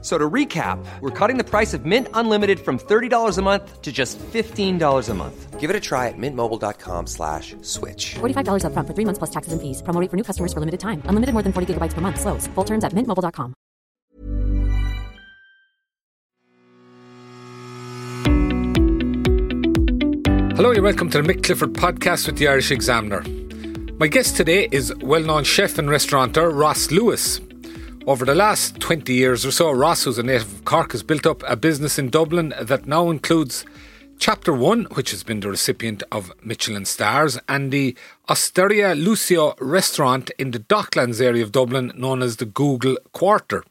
So to recap, we're cutting the price of Mint Unlimited from $30 a month to just $15 a month. Give it a try at mintmobile.com slash switch. $45 up front for three months plus taxes and fees. Promo rate for new customers for limited time. Unlimited more than 40 gigabytes per month. Slows. Full terms at mintmobile.com. Hello and welcome to the Mick Clifford podcast with the Irish Examiner. My guest today is well-known chef and restaurateur Ross Lewis. Over the last 20 years or so, Ross, who's a native of Cork, has built up a business in Dublin that now includes Chapter 1, which has been the recipient of Michelin stars, and the Osteria Lucio restaurant in the Docklands area of Dublin, known as the Google Quarter.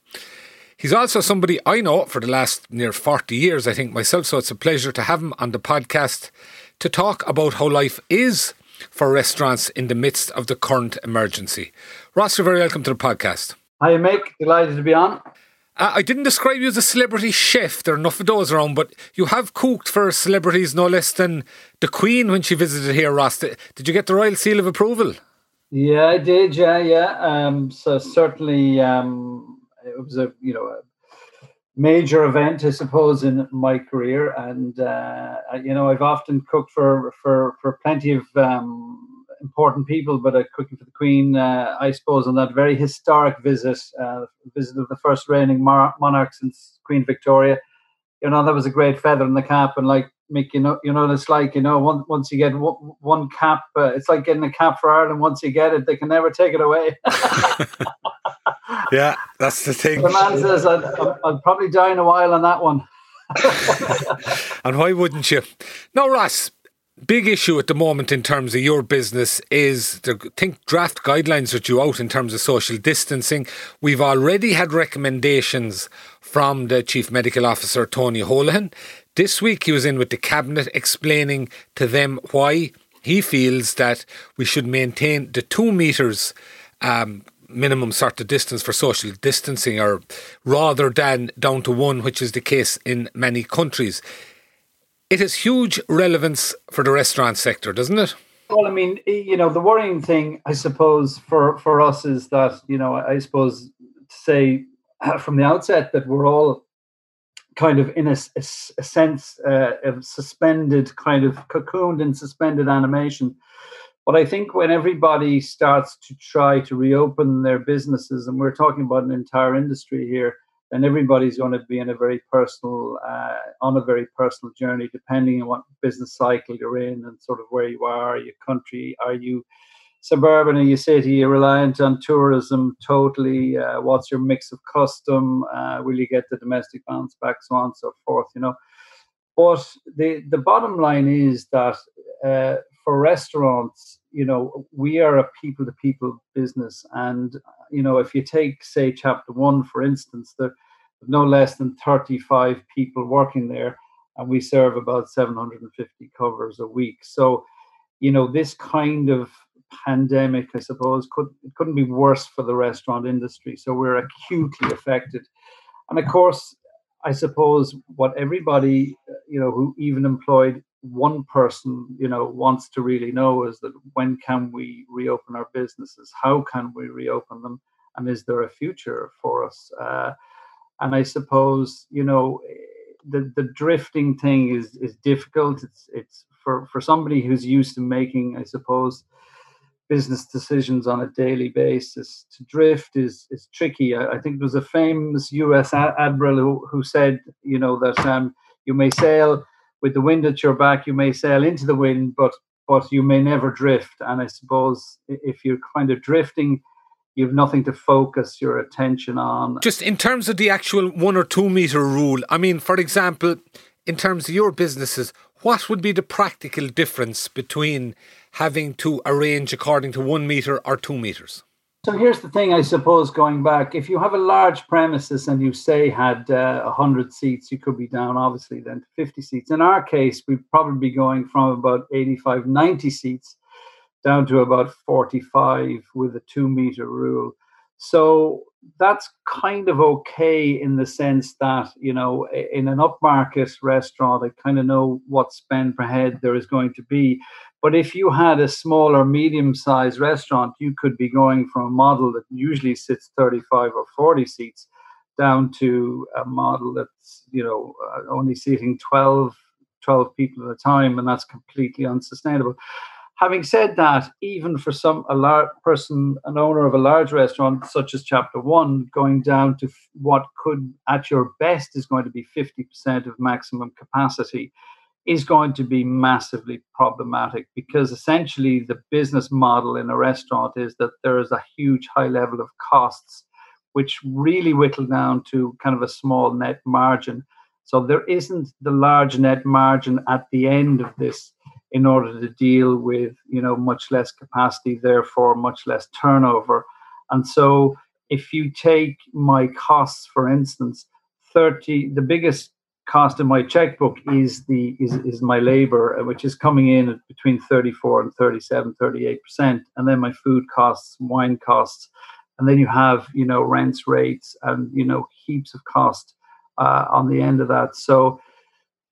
He's also somebody I know for the last near 40 years, I think myself, so it's a pleasure to have him on the podcast to talk about how life is for restaurants in the midst of the current emergency. Ross, you're very welcome to the podcast. Hi, Mick. Delighted to be on. Uh, I didn't describe you as a celebrity chef. There are enough of those around, but you have cooked for celebrities no less than the Queen when she visited here, Ross. Did you get the royal seal of approval? Yeah, I did. Yeah, yeah. Um, so certainly, um, it was a you know a major event, I suppose, in my career, and uh, you know I've often cooked for for for plenty of um, important people, but uh, cooking for the Queen, uh, I suppose, on that very historic visit, uh, visit of the first reigning mar- monarch since Queen Victoria. You know, that was a great feather in the cap, and like Mick, you know, you know it's like. You know, once once you get one, one cap, uh, it's like getting a cap for Ireland. Once you get it, they can never take it away. yeah, that's the thing. The man says, I'd, I'd probably die in a while on that one. and why wouldn't you? No, Ross, big issue at the moment in terms of your business is the think draft guidelines are due out in terms of social distancing. We've already had recommendations from the chief medical officer Tony Holohan. This week he was in with the cabinet explaining to them why he feels that we should maintain the two meters um, minimum sort of distance for social distancing or rather than down to one which is the case in many countries it has huge relevance for the restaurant sector, doesn't it? Well, I mean, you know, the worrying thing, I suppose, for for us is that you know, I suppose, to say from the outset that we're all kind of in a, a, a sense uh, of suspended, kind of cocooned in suspended animation. But I think when everybody starts to try to reopen their businesses, and we're talking about an entire industry here, then everybody's going to be in a very personal, uh, on a very personal journey, depending on what business cycle you're in and sort of where you are, your country, are you suburban, are you city, you're reliant on tourism totally, uh, what's your mix of custom, uh, will you get the domestic bounce back, so on and so forth, you know. But the, the bottom line is that uh, for restaurants, you know, we are a people to people business. And, you know, if you take, say, chapter one, for instance, there are no less than 35 people working there, and we serve about 750 covers a week. So, you know, this kind of pandemic, I suppose, could it couldn't be worse for the restaurant industry. So we're acutely affected. And of course, I suppose what everybody, you know, who even employed one person you know wants to really know is that when can we reopen our businesses? How can we reopen them? And is there a future for us? Uh, and i suppose you know the the drifting thing is is difficult. It's it's for for somebody who's used to making i suppose business decisions on a daily basis to drift is is tricky. I, I think there was a famous us admiral who, who said you know that um, you may sail with the wind at your back, you may sail into the wind, but but you may never drift. And I suppose if you're kind of drifting, you have nothing to focus your attention on. Just in terms of the actual one or two meter rule, I mean, for example, in terms of your businesses, what would be the practical difference between having to arrange according to one meter or two meters? So here's the thing, I suppose, going back, if you have a large premises and you say had uh, 100 seats, you could be down obviously then to 50 seats. In our case, we'd probably be going from about 85, 90 seats down to about 45 with a two meter rule. So that's kind of okay in the sense that you know in an upmarket restaurant i kind of know what spend per head there is going to be but if you had a small or medium sized restaurant you could be going from a model that usually sits 35 or 40 seats down to a model that's you know uh, only seating 12 12 people at a time and that's completely unsustainable. Having said that, even for some a large person, an owner of a large restaurant such as Chapter One, going down to what could, at your best, is going to be fifty percent of maximum capacity, is going to be massively problematic because essentially the business model in a restaurant is that there is a huge high level of costs, which really whittle down to kind of a small net margin. So there isn't the large net margin at the end of this in order to deal with you know much less capacity therefore much less turnover and so if you take my costs for instance 30 the biggest cost in my checkbook is the is, is my labor uh, which is coming in at between 34 and 37 38 percent and then my food costs wine costs and then you have you know rents rates and you know heaps of cost uh, on the end of that so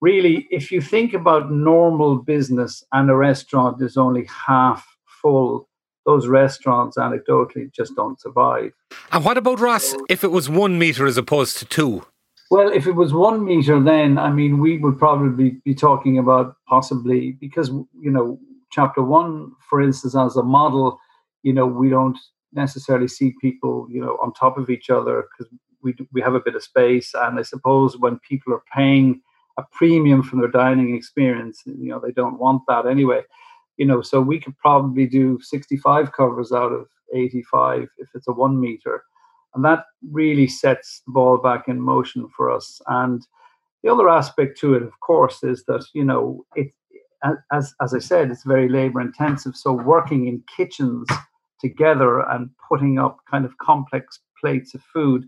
really, if you think about normal business and a restaurant is only half full, those restaurants anecdotally just don't survive. And what about Ross if it was one meter as opposed to two? Well, if it was one meter, then I mean, we would probably be talking about possibly because you know, chapter one, for instance, as a model, you know, we don't necessarily see people, you know, on top of each other because we we have a bit of space, and I suppose when people are paying a premium from their dining experience. You know, they don't want that anyway. You know, so we could probably do 65 covers out of 85 if it's a one meter. And that really sets the ball back in motion for us. And the other aspect to it, of course, is that, you know, it as as I said, it's very labor intensive. So working in kitchens together and putting up kind of complex plates of food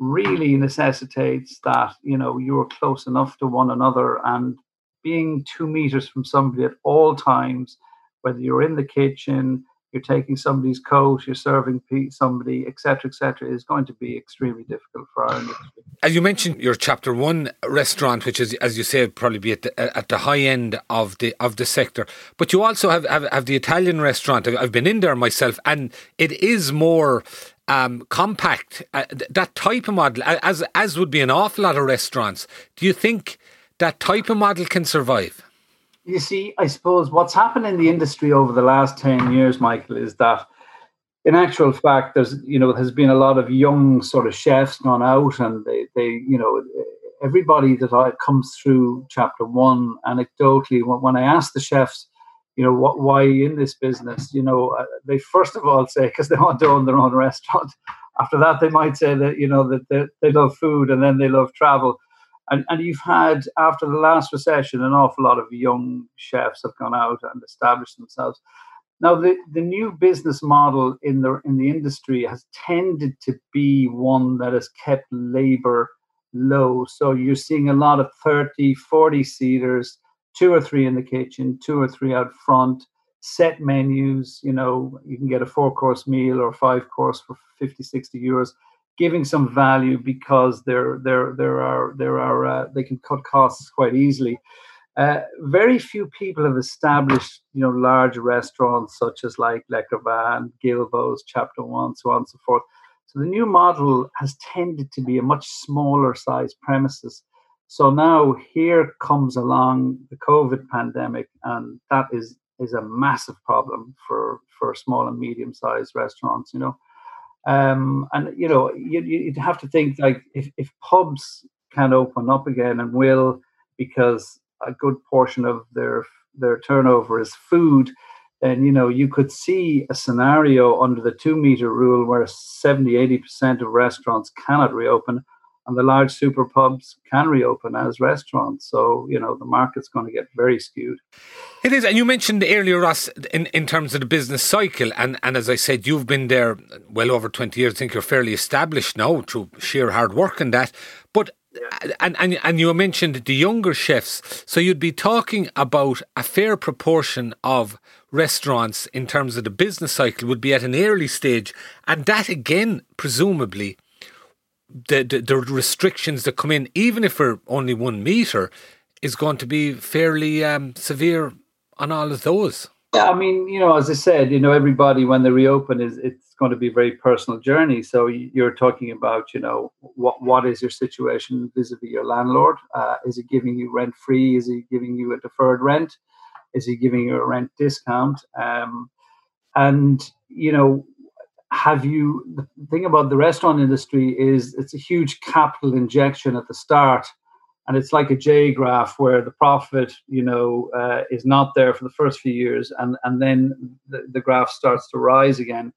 really necessitates that you know you're close enough to one another and being two meters from somebody at all times whether you're in the kitchen you're taking somebody's coat, you're serving somebody, etc., etc., is going to be extremely difficult for our industry. As you mentioned, your chapter one restaurant, which is, as you say, probably be at the, at the high end of the of the sector, but you also have have, have the Italian restaurant. I've been in there myself, and it is more um, compact, uh, that type of model, as as would be an awful lot of restaurants. Do you think that type of model can survive? You see, I suppose what's happened in the industry over the last ten years, Michael, is that in actual fact, there's you know has been a lot of young sort of chefs gone out, and they they you know everybody that comes through chapter one anecdotally when, when I ask the chefs you know what why in this business? You know uh, they first of all say because they want to own their own restaurant after that they might say that you know that they, they love food and then they love travel and and you've had after the last recession an awful lot of young chefs have gone out and established themselves now the, the new business model in the in the industry has tended to be one that has kept labor low so you're seeing a lot of 30 40 seaters two or three in the kitchen, two or three out front, set menus. You know, you can get a four course meal or five course for 50, 60 euros, giving some value because there, there, there are, there are, uh, they can cut costs quite easily. Uh, very few people have established, you know, large restaurants such as like Le Crevan, Guilbaud's, Chapter One, so on and so forth. So the new model has tended to be a much smaller size premises so now here comes along the COVID pandemic, and that is is a massive problem for for small and medium sized restaurants. You know, um, and you know you you'd have to think like if if pubs can open up again and will because a good portion of their their turnover is food then you know you could see a scenario under the two meter rule where 70 80% of restaurants cannot reopen and the large super pubs can reopen as restaurants. So, you know, the market's going to get very skewed. It is. And you mentioned earlier, Ross, in, in terms of the business cycle. And, and as I said, you've been there well over 20 years. I think you're fairly established now through sheer hard work and that. But and, and and you mentioned the younger chefs, so you'd be talking about a fair proportion of restaurants in terms of the business cycle would be at an early stage, and that again, presumably, the the, the restrictions that come in, even if we're only one meter, is going to be fairly um, severe on all of those. Yeah, I mean, you know, as I said, you know, everybody when they reopen is it's going to be a very personal journey. So you're talking about, you know, what what is your situation vis-a-vis your landlord? Uh, is he giving you rent free? Is he giving you a deferred rent? Is he giving you a rent discount? Um, and you know, have you the thing about the restaurant industry is it's a huge capital injection at the start and it's like a J graph where the profit, you know, uh, is not there for the first few years, and and then the, the graph starts to rise again,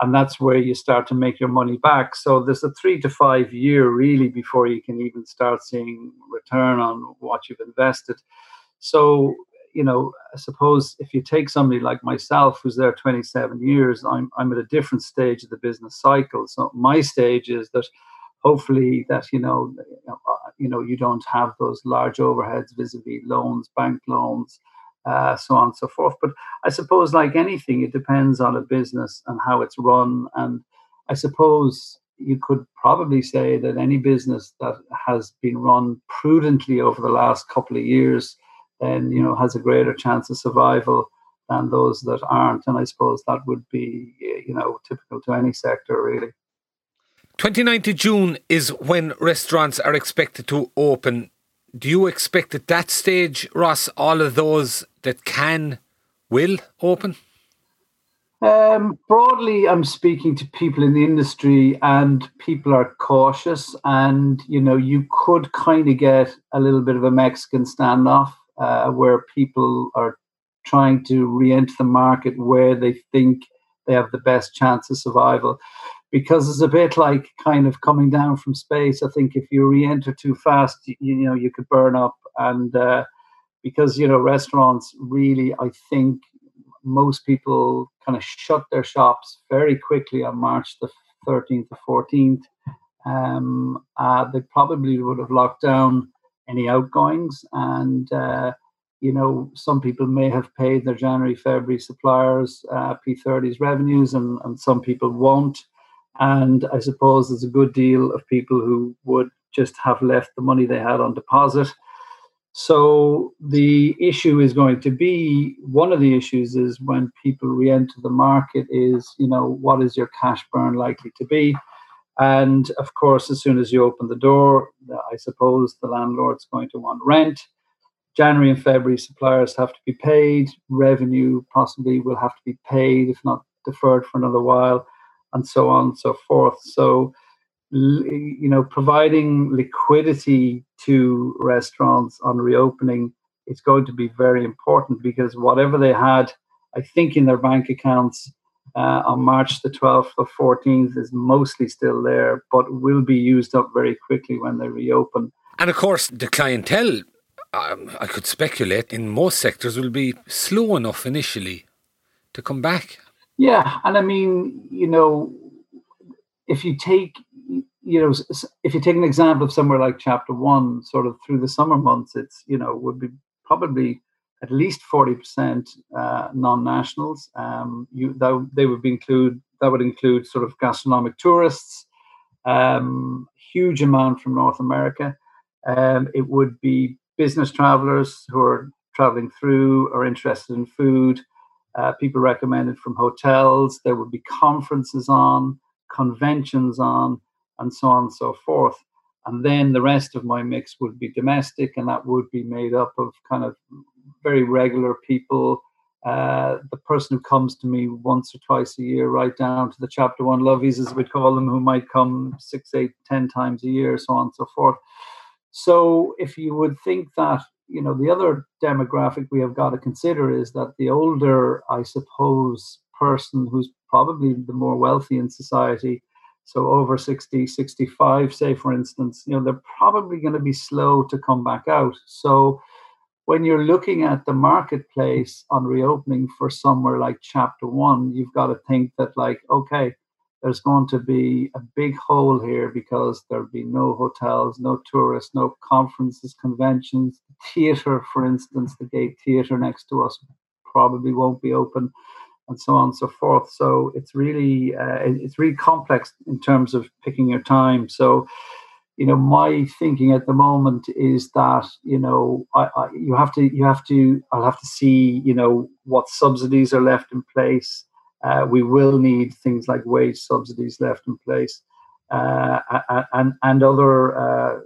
and that's where you start to make your money back. So there's a three to five year really before you can even start seeing return on what you've invested. So you know, I suppose if you take somebody like myself who's there 27 years, I'm I'm at a different stage of the business cycle. So my stage is that hopefully that you know you know you don't have those large overheads vis-a-vis loans bank loans uh, so on and so forth but i suppose like anything it depends on a business and how it's run and i suppose you could probably say that any business that has been run prudently over the last couple of years then you know has a greater chance of survival than those that aren't and i suppose that would be you know typical to any sector really 29th of June is when restaurants are expected to open. Do you expect at that stage, Ross, all of those that can will open? Um, broadly, I'm speaking to people in the industry, and people are cautious. And you know, you could kind of get a little bit of a Mexican standoff uh, where people are trying to re-enter the market where they think they have the best chance of survival because it's a bit like kind of coming down from space. I think if you re-enter too fast, you, you know you could burn up, and uh, because you know restaurants really, I think most people kind of shut their shops very quickly on March the 13th or 14th. Um, uh, they probably would have locked down any outgoings and. Uh, you know, some people may have paid their January, February suppliers uh, P30's revenues, and, and some people won't. And I suppose there's a good deal of people who would just have left the money they had on deposit. So the issue is going to be one of the issues is when people re-enter the market is you know what is your cash burn likely to be, and of course as soon as you open the door, I suppose the landlord's going to want rent. January and February suppliers have to be paid. Revenue possibly will have to be paid if not deferred for another while and so on and so forth. So, you know, providing liquidity to restaurants on reopening is going to be very important because whatever they had, I think, in their bank accounts uh, on March the 12th or 14th is mostly still there, but will be used up very quickly when they reopen. And of course, the clientele, um, I could speculate, in most sectors will be slow enough initially to come back. Yeah, and I mean, you know, if you take, you know, if you take an example of somewhere like Chapter One, sort of through the summer months, it's you know would be probably at least forty percent uh, non-nationals. Um, you that they would include that would include sort of gastronomic tourists, um, huge amount from North America. Um, it would be business travelers who are traveling through or interested in food uh, people recommended from hotels. There would be conferences on, conventions on, and so on and so forth. And then the rest of my mix would be domestic, and that would be made up of kind of very regular people. Uh, the person who comes to me once or twice a year, right down to the chapter one lovies, as we call them, who might come six, eight, ten times a year, so on and so forth. So if you would think that you know, the other demographic we have got to consider is that the older, I suppose, person who's probably the more wealthy in society, so over 60, 65, say, for instance, you know, they're probably going to be slow to come back out. So when you're looking at the marketplace on reopening for somewhere like chapter one, you've got to think that, like, okay, there's going to be a big hole here because there'll be no hotels, no tourists, no conferences, conventions. Theatre, for instance, the Gate Theatre next to us probably won't be open, and so on and so forth. So it's really uh, it's really complex in terms of picking your time. So you know my thinking at the moment is that you know I, I, you have to you have to I'll have to see you know what subsidies are left in place. Uh, we will need things like wage subsidies left in place, uh, and and other uh,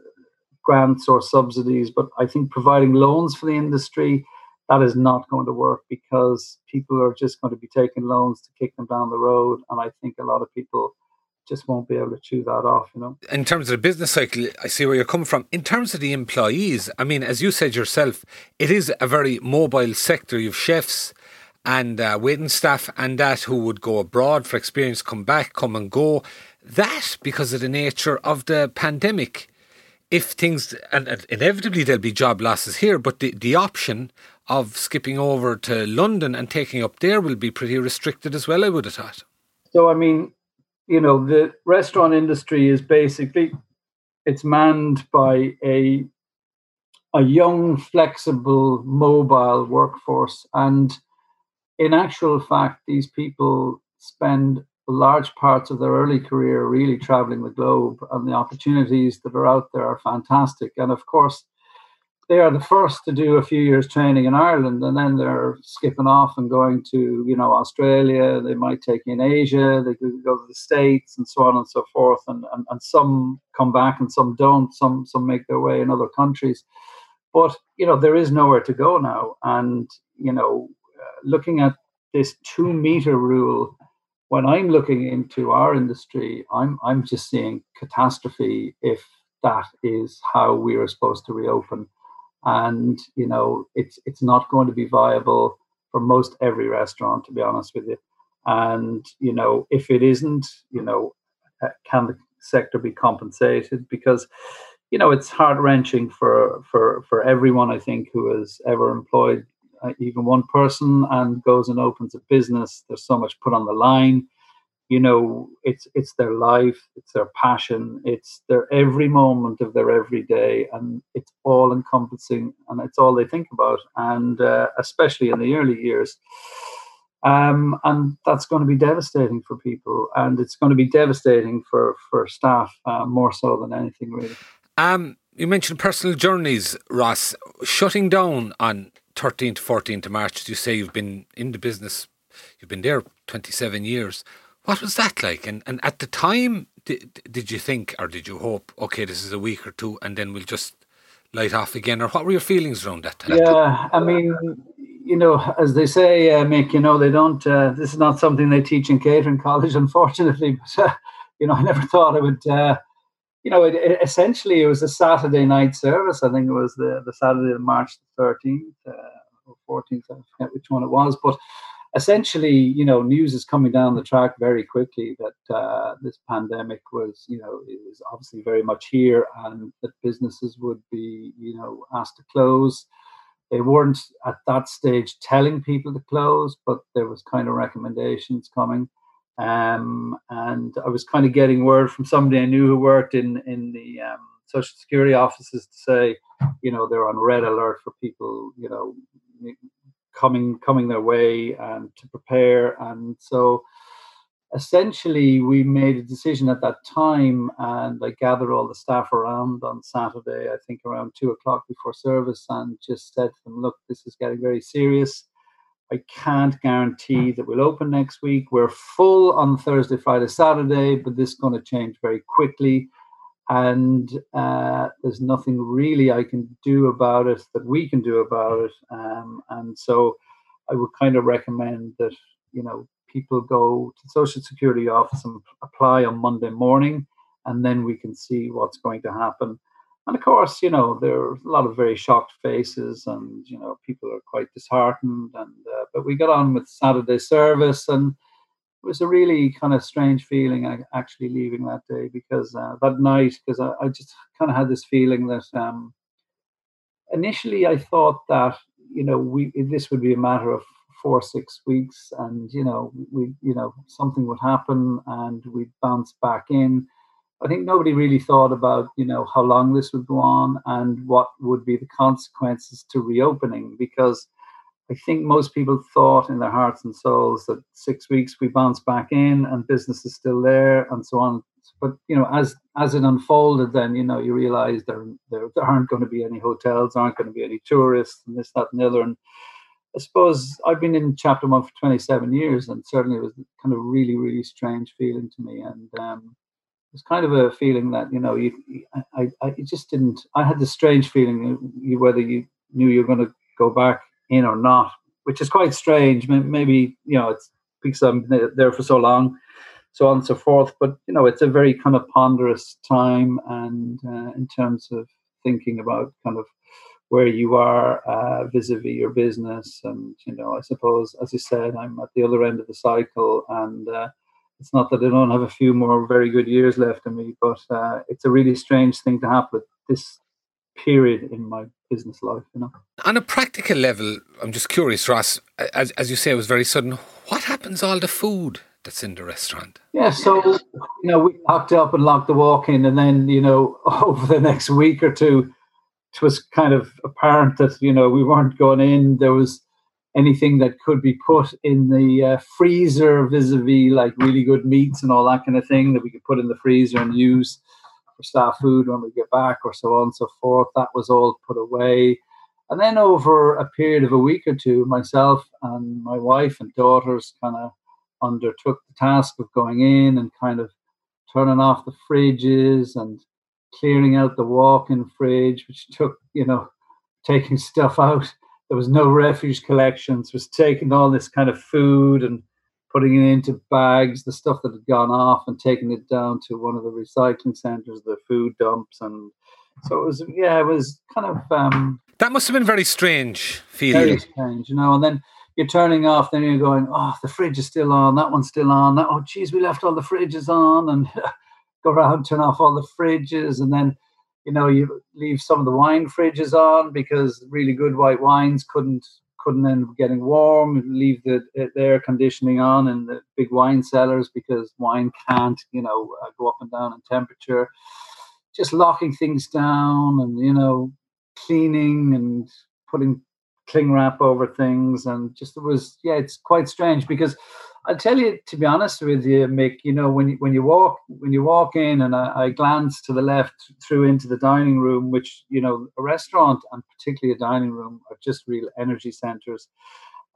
grants or subsidies. But I think providing loans for the industry that is not going to work because people are just going to be taking loans to kick them down the road, and I think a lot of people just won't be able to chew that off, you know. In terms of the business cycle, I see where you're coming from. In terms of the employees, I mean, as you said yourself, it is a very mobile sector. You've chefs and uh, waiting staff and that who would go abroad for experience, come back, come and go. That, because of the nature of the pandemic, if things, and inevitably there'll be job losses here, but the, the option of skipping over to London and taking up there will be pretty restricted as well, I would have thought. So, I mean, you know the restaurant industry is basically it's manned by a a young flexible mobile workforce. And in actual fact these people spend large parts of their early career really traveling the globe and the opportunities that are out there are fantastic. And of course they are the first to do a few years training in Ireland, and then they're skipping off and going to you know Australia. They might take in Asia. They could go to the States and so on and so forth. And, and and some come back and some don't. Some some make their way in other countries. But you know there is nowhere to go now. And you know, uh, looking at this two meter rule, when I'm looking into our industry, I'm I'm just seeing catastrophe if that is how we are supposed to reopen and you know it's it's not going to be viable for most every restaurant to be honest with you. And you know if it isn't you know uh, can the sector be compensated? Because you know it's heart wrenching for for for everyone i think who has ever employed uh, even one person and goes and opens a business. There's so much put on the line you know it's it's their life it's their passion it's their every moment of their every day and it's all encompassing and it's all they think about and uh, especially in the early years. Um, and that's going to be devastating for people and it's going to be devastating for for staff uh, more so than anything really. Um, you mentioned personal journeys ross. Shutting down on 13th to 14th of march you say you've been in the business you've been there 27 years what was that like? And and at the time, did, did you think or did you hope, okay, this is a week or two, and then we'll just light off again? Or what were your feelings around that time? Yeah, I mean, you know, as they say, uh, Mick, you know, they don't. Uh, this is not something they teach in catering college, unfortunately. But uh, you know, I never thought I would. Uh, you know, it, it, essentially, it was a Saturday night service. I think it was the the Saturday of March the thirteenth uh, or fourteenth. I forget which one it was, but essentially, you know, news is coming down the track very quickly that uh, this pandemic was, you know, was obviously very much here, and that businesses would be, you know, asked to close. They weren't at that stage telling people to close, but there was kind of recommendations coming. Um, and I was kind of getting word from somebody I knew who worked in in the um, social security offices to say, you know, they're on red alert for people, you know, coming coming their way and to prepare. And so essentially we made a decision at that time and i gathered all the staff around on saturday i think around two o'clock before service and just said to them look this is getting very serious. I can't guarantee that we'll open next week. We're full on thursday friday saturday but this is going to change very quickly and uh, there's nothing really I can do about it that we can do about it. Um, and so I would kind of recommend that you know people go to the Social Security office and apply on Monday morning, and then we can see what's going to happen. And of course, you know there are a lot of very shocked faces, and you know people are quite disheartened. And uh, but we got on with Saturday service and it was a really kind of strange feeling actually leaving that day because uh, that night because I, I, just kind of had this feeling that um, initially I thought that you know we this would be a matter of four six weeks, and you know we you know something would happen and we'd bounce back in. I think nobody really thought about you know how long this would go on and what would be the consequences to reopening because I think most people thought in their hearts and souls that six weeks we bounce back in and business is still there and so on. But you know, as as it unfolded, then you know you realize there there, there aren't going to be any hotels, aren't going to be any tourists, and this, that, and the other. And I suppose I've been in chapter one for 27 years, and certainly it was kind of really, really strange feeling to me. And um, it was kind of a feeling that you know you, I, I, just didn't. I had this strange feeling whether you knew you were going to go back in or not, which is quite strange. Maybe you know it's because I'm there for so long, so on and so forth. But you know, it's a very kind of ponderous time, and uh, in terms of thinking about kind of where you are uh, vis-a-vis your business, and you know, I suppose as you said, I'm at the other end of the cycle, and uh, it's not that I don't have a few more very good years left in me, but uh, it's a really strange thing to happen this period in my business life, you know. On a practical level, I'm just curious, Ross, as, as you say, it was very sudden. What happens all the food that's in the restaurant? Yeah, so, you know, we locked up and locked the walk in, and then, you know, over the next week or two, it was kind of apparent that, you know, we weren't going in. There was anything that could be put in the uh, freezer vis-a-vis like really good meats and all that kind of thing that we could put in the freezer and use staff food when we get back or so on and so forth. That was all put away. And then over a period of a week or two, myself and my wife and daughters kind of undertook the task of going in and kind of turning off the fridges and clearing out the walk-in fridge, which took, you know, taking stuff out. There was no refuse collections, was taking all this kind of food and putting it into bags, the stuff that had gone off, and taking it down to one of the recycling centres, the food dumps, and so it was. Yeah, it was kind of. Um, that must have been very strange feeling. Very strange, you know. And then you're turning off, then you're going, oh, the fridge is still on, that one's still on. That, oh, geez, we left all the fridges on, and go around, turn off all the fridges, and then you know you leave some of the wine fridges on because really good white wines couldn't couldn't end up getting warm, leave the, air conditioning on in the big wine cellars because wine can't, you know, uh, go up and down in temperature. Just locking things down and, you know, cleaning and putting cling wrap over things. And just it was, yeah, it's quite strange because I'll tell you, to be honest with you, Mick, you know, when you, when you walk when you walk in, and I, I glance to the left through into the dining room, which you know, a restaurant and particularly a dining room are just real energy centers,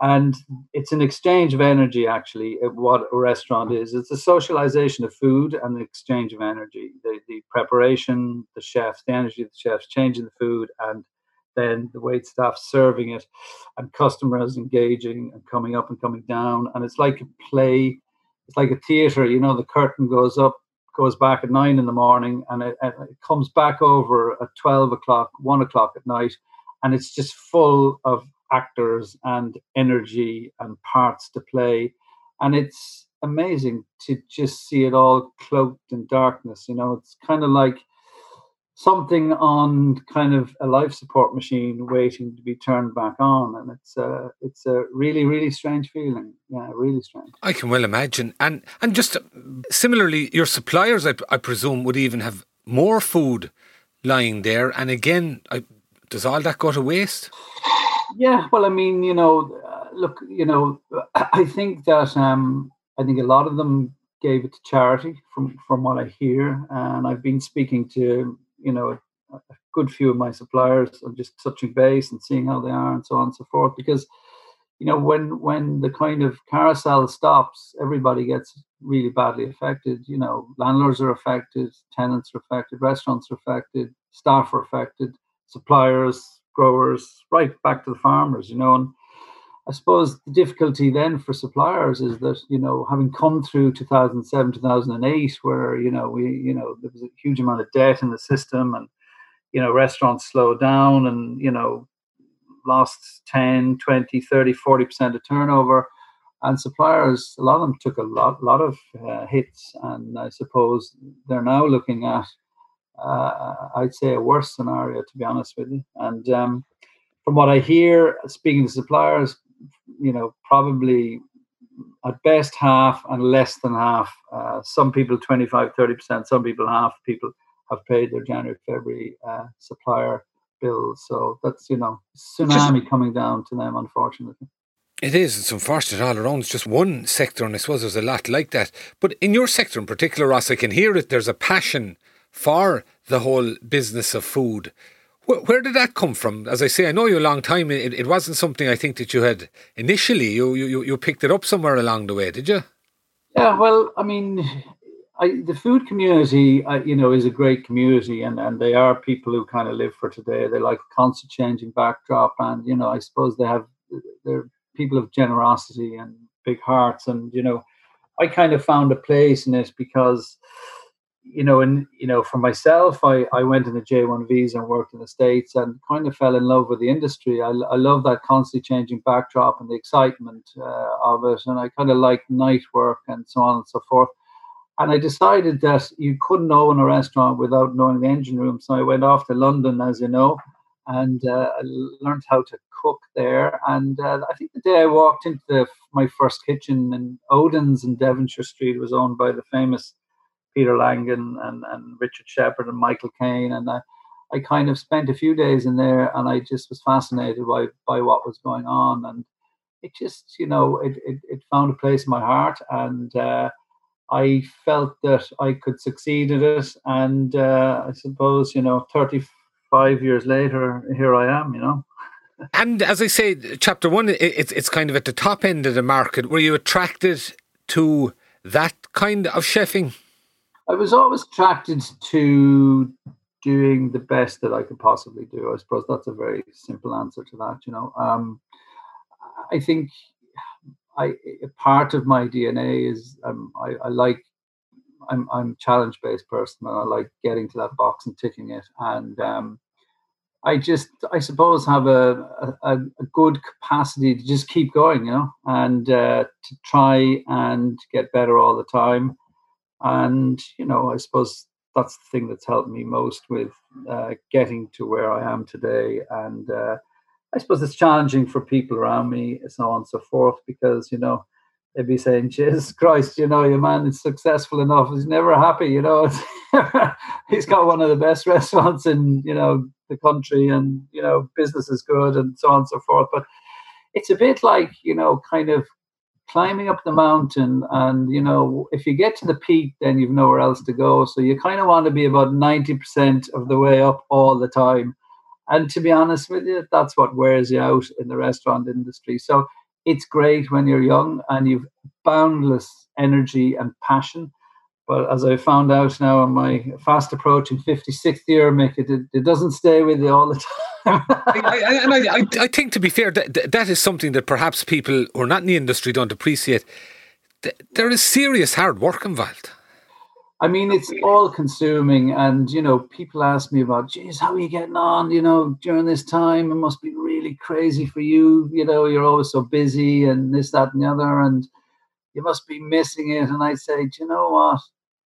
and it's an exchange of energy. Actually, what a restaurant is, it's a socialization of food and the exchange of energy. The the preparation, the chefs, the energy of the chefs, changing the food, and then the wait staff serving it and customers engaging and coming up and coming down. And it's like a play it's like a theater you know the curtain goes up goes back at nine in the morning and it, it comes back over at 12 o'clock 1 o'clock at night. And it's just full of actors and energy and parts to play. And it's amazing to just see it all cloaked in darkness you know it's kind of like something on kind of a life support machine waiting to be turned back on and it's a it's a really really strange feeling. Yeah really strange. I can well imagine. And and just similarly your suppliers i, I presume would even have more food lying there. And again I, does all that go to waste? Yeah well i mean you know uh, look you know i think that um i think a lot of them gave it to charity from from what i hear. And i've been speaking to you know a, a good few of my suppliers and just touching base and seeing how they are and so on and so forth because you know when when the kind of carousel stops everybody gets really badly affected. You know landlords are affected tenants are affected restaurants are affected staff are affected suppliers growers right back to the farmers you know and I suppose the difficulty then for suppliers is that you know having come through 2007 2008 where you know we you know there was a huge amount of debt in the system and you know restaurants slowed down and you know lost 10 20 30 40% of turnover. And suppliers a lot of them took a lot lot of uh, hits. And I suppose they're now looking at uh, I'd say a worse scenario to be honest with you. And um, from what I hear speaking to suppliers you know, probably at best half and less than half. Uh, some people 25, 30%, some people half people have paid their January, February uh, supplier bills. So that's, you know, tsunami just, coming down to them, unfortunately. It is. It's unfortunate all around. It's just one sector, and I suppose there's a lot like that. But in your sector in particular, Ross, I can hear it. There's a passion for the whole business of food. Where, did that come from? As I say, I know you a long time. It, it wasn't something I think that you had initially. You, you you picked it up somewhere along the way, did you? Yeah. Well, I mean, I, the food community, I, you know, is a great community, and, and they are people who kind of live for today. They like a constant changing backdrop, and you know, I suppose they have they're people of generosity and big hearts, and you know, I kind of found a place in it because you know, and you know, for myself, I, I went in a J one visa and worked in the states, and kind of fell in love with the industry. I, I love that constantly changing backdrop and the excitement uh, of it, and I kind of like night work and so on and so forth. And I decided that you couldn't own a restaurant without knowing the engine room, so I went off to London, as you know, and uh, I learned how to cook there. And uh, I think the day I walked into the, my first kitchen in Odin's in Devonshire Street was owned by the famous Peter Langan and, and Richard Shepherd and Michael Caine. And I, I kind of spent a few days in there and I just was fascinated by, by what was going on. And it just, you know, it, it, it found a place in my heart. And uh, I felt that I could succeed at it. And uh, I suppose, you know, 35 years later, here I am, you know. and as I say, chapter one, it's it's kind of at the top end of the market. Were you attracted to that kind of chefing? I was always attracted to doing the best that I could possibly do. I suppose that's a very simple answer to that. You know, um, I think I part of my DNA is um, I, I, like I'm I'm challenge based person and I like getting to that box and ticking it and um, I just I suppose have a, a, a good capacity to just keep going you know and uh, to try and get better all the time and, you know, I suppose that's the thing that's helped me most with uh, getting to where I am today. And uh, I suppose it's challenging for people around me, and so on and so forth, because, you know, they'd be saying, Jesus Christ, you know, your man is successful enough. He's never happy, you know. he's got one of the best restaurants in, you know, the country and, you know, business is good and so on and so forth. But it's a bit like, you know, kind of climbing up the mountain and you know if you get to the peak then you've nowhere else to go. So you kind of want to be about 90% of the way up all the time. And to be honest with you that's what wears you out in the restaurant industry. So it's great when you're young and you've boundless energy and passion. But as I found out now in my fast approaching 56th year, Mick, it, it doesn't stay with you all the time. I, I, and I, I, think, to be fair, that, that is something that perhaps people who are not in the industry don't appreciate. There is serious hard work involved. I mean, it's all consuming. And, you know, people ask me about, geez, how are you getting on, you know, during this time? It must be really crazy for you. You know, you're always so busy and this, that, and the other. And, you must be missing it. And I say, do you know what?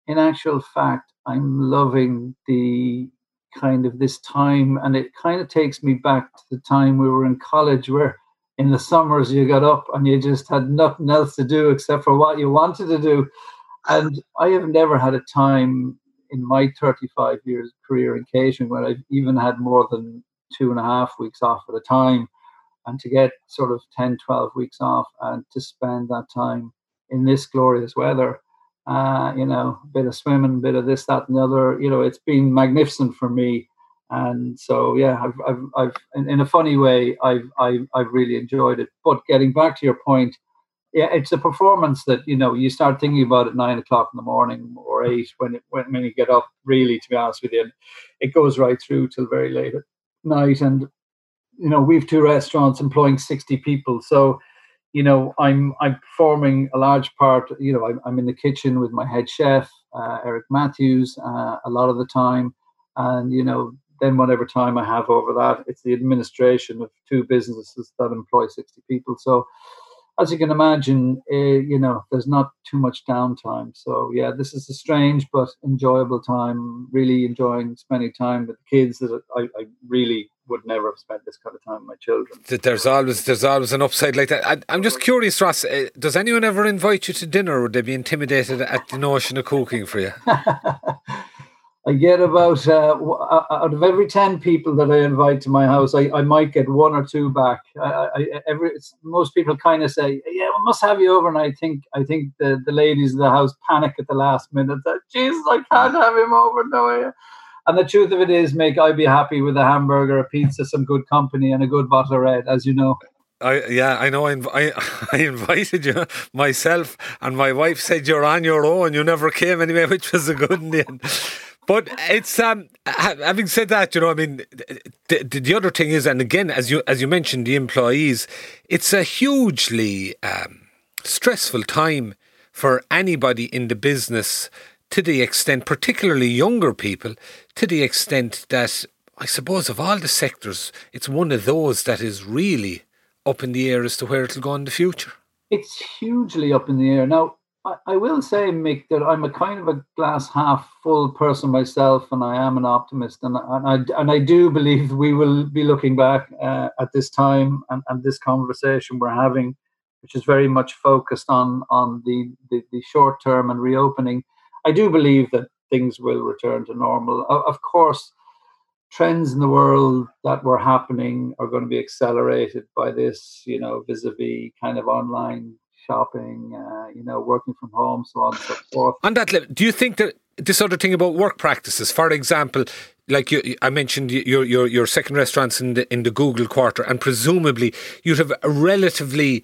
In actual fact, I'm loving the kind of this time, and it kind of takes me back to the time we were in college, where in the summers you got up and you just had nothing else to do except for what you wanted to do. And I have never had a time in my 35 years career in catering where I've even had more than two and a half weeks off at a time. And to get sort of 10, 12 weeks off and to spend that time in this glorious weather. Uh, you know, a bit of swimming, a bit of this, that, and the other. You know, it's been magnificent for me. And so, yeah, I've, I've, I've in, in a funny way, I've, I've, I've really enjoyed it. But getting back to your point, yeah, it's a performance that you know you start thinking about at nine o'clock in the morning or eight when it, when when you get up. Really, to be honest with you, it goes right through till very late at night. And you know, we've two restaurants employing sixty people, so you know, I'm I'm performing a large part. You know, I'm, I'm in the kitchen with my head chef, uh, Eric Matthews, uh, a lot of the time, and you know, then whatever time I have over that, it's the administration of two businesses that employ sixty people. So, as you can imagine, uh, you know, there's not too much downtime. So yeah, this is a strange but enjoyable time. Really enjoying spending time with the kids that I, I really would never have spent this kind of time with my children. There's always there's always an upside like that. I, am just curious, Ross. Uh, does anyone ever invite you to dinner? Or would they be intimidated at the notion of cooking for you? I get about uh, out of every ten people that I invite to my house, I, I might get one or two back. I, I, every most people kind of say, "Yeah, we must have you over," and I think I think the, the ladies of the house panic at the last minute that Jesus, I can't have him over, no. And the truth of it is, Mick I'd be happy with a hamburger, a pizza, some good company, and a good bottle of red, as you know. I yeah, I know. I, I, I invited you myself, and my wife said you're on your own. You never came anyway, which was a good in the end. But it's um having said that, you know, I mean, the, the other thing is, and again, as you as you mentioned, the employees, it's a hugely um, stressful time for anybody in the business. To the extent, particularly younger people, to the extent that I suppose of all the sectors, it's one of those that is really up in the air as to where it'll go in the future. It's hugely up in the air now I, will say, Mick, that I'm a kind of a glass half full person myself, and I am an optimist, and, and I and I do believe we will be looking back uh, at this time and, and this conversation we're having, which is very much focused on on the, the, the short term and reopening. I do believe that things will return to normal. Of course, trends in the world that were happening are going to be accelerated by this, you know, vis-a-vis kind of online shopping, uh, you know, working from home, so on and so forth. On that level, do you think that this other thing about work practices, for example, like you, I mentioned your your your second restaurants in the in the Google quarter, and presumably you'd have a relatively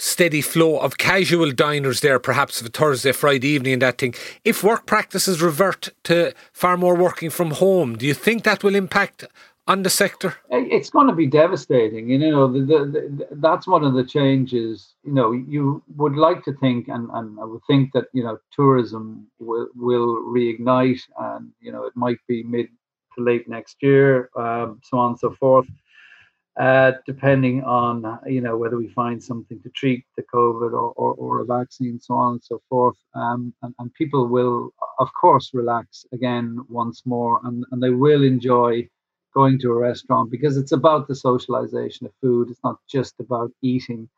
steady flow of casual diners there, perhaps of a Thursday, Friday evening, and that thing. If work practices revert to far more working from home, do you think that will impact on the sector? It's going to be devastating. You know, the, the, the, that's one of the changes. You know, you would like to think, and, and I would think that you know, tourism will will reignite, and you know, it might be mid to late next year, um, so on and so forth. Uh, depending on you know whether we find something to treat the COVID or, or, or a vaccine, so on and so forth, um, and, and people will of course relax again once more, and, and they will enjoy going to a restaurant because it's about the socialization of food. It's not just about eating.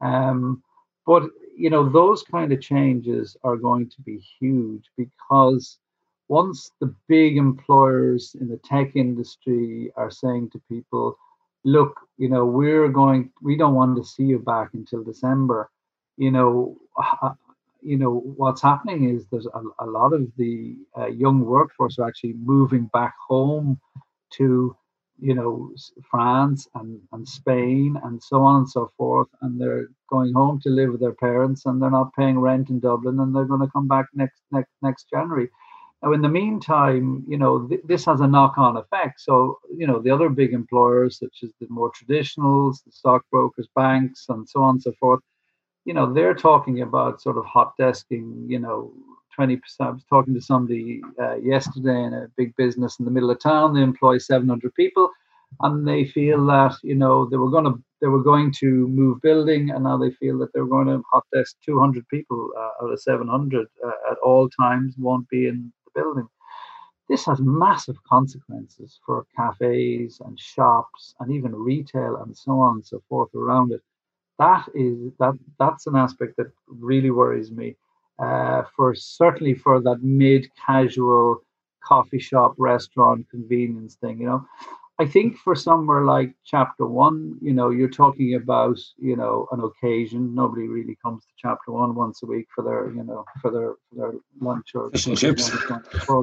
Um, but you know those kind of changes are going to be huge because once the big employers in the tech industry are saying to people, look, you know, we're going, we don't want to see you back until December. You know, uh, you know what's happening is there's a, a lot of the uh, young workforce are actually moving back home to you know France and, and Spain and so on and so forth, and they're going home to live with their parents, and they're not paying rent in Dublin, and they're going to come back next next next January. Now, in the meantime, you know th- this has a knock-on effect. So, you know, the other big employers, such as the more traditionals, the stockbrokers, banks, and so on and so forth, you know, they're talking about sort of hot desking, you know, 20%. I was talking to somebody uh, yesterday in a big business in the middle of town. They employ 700 people, and they feel that you know they were going to they were going to move building, and now they feel that they're going to hot desk 200 people uh, out of 700 uh, at all times won't be in building. This has massive consequences for cafes and shops and even retail and so on and so forth around it. That is that that's an aspect that really worries me uh, for certainly for that mid casual coffee shop restaurant convenience thing you know i think for somewhere like chapter one you know you're talking about you know an occasion. Nobody really comes to chapter one once a week for their you know for their for their lunch or chips.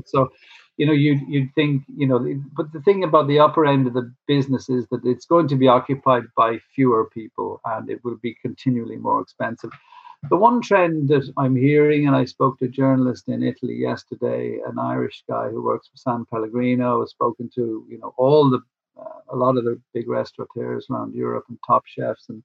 so you know you'd, you'd think you know but the thing about the upper end of the business is that it's going to be occupied by fewer people and it will be continually more expensive the one trend that I'm hearing, and I spoke to a journalist in Italy yesterday, an Irish guy who works for San Pellegrino, has spoken to you know all the uh, a lot of the big restaurateurs around Europe and top chefs, and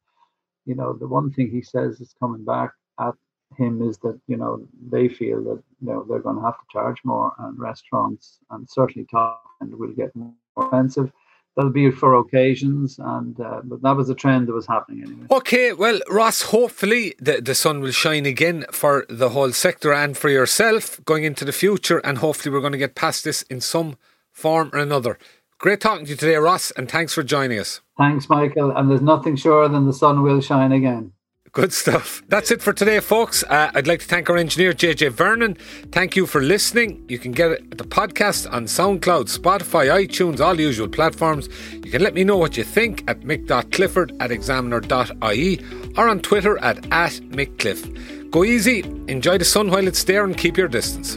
you know the one thing he says is coming back at him is that you know they feel that you know they're going to have to charge more, and restaurants and certainly top end will get more expensive that'll be for occasions and uh, but that was a trend that was happening anyway okay well ross hopefully the, the sun will shine again for the whole sector and for yourself going into the future and hopefully we're going to get past this in some form or another Great talking to you today, Ross, and thanks for joining us. Thanks, Michael. And there's nothing surer than the sun will shine again. Good stuff. That's it for today, folks. Uh, I'd like to thank our engineer, JJ Vernon. Thank you for listening. You can get the podcast on SoundCloud, Spotify, iTunes, all the usual platforms. You can let me know what you think at mick.clifford at examiner.ie or on Twitter at, at mickcliff. Go easy, enjoy the sun while it's there, and keep your distance.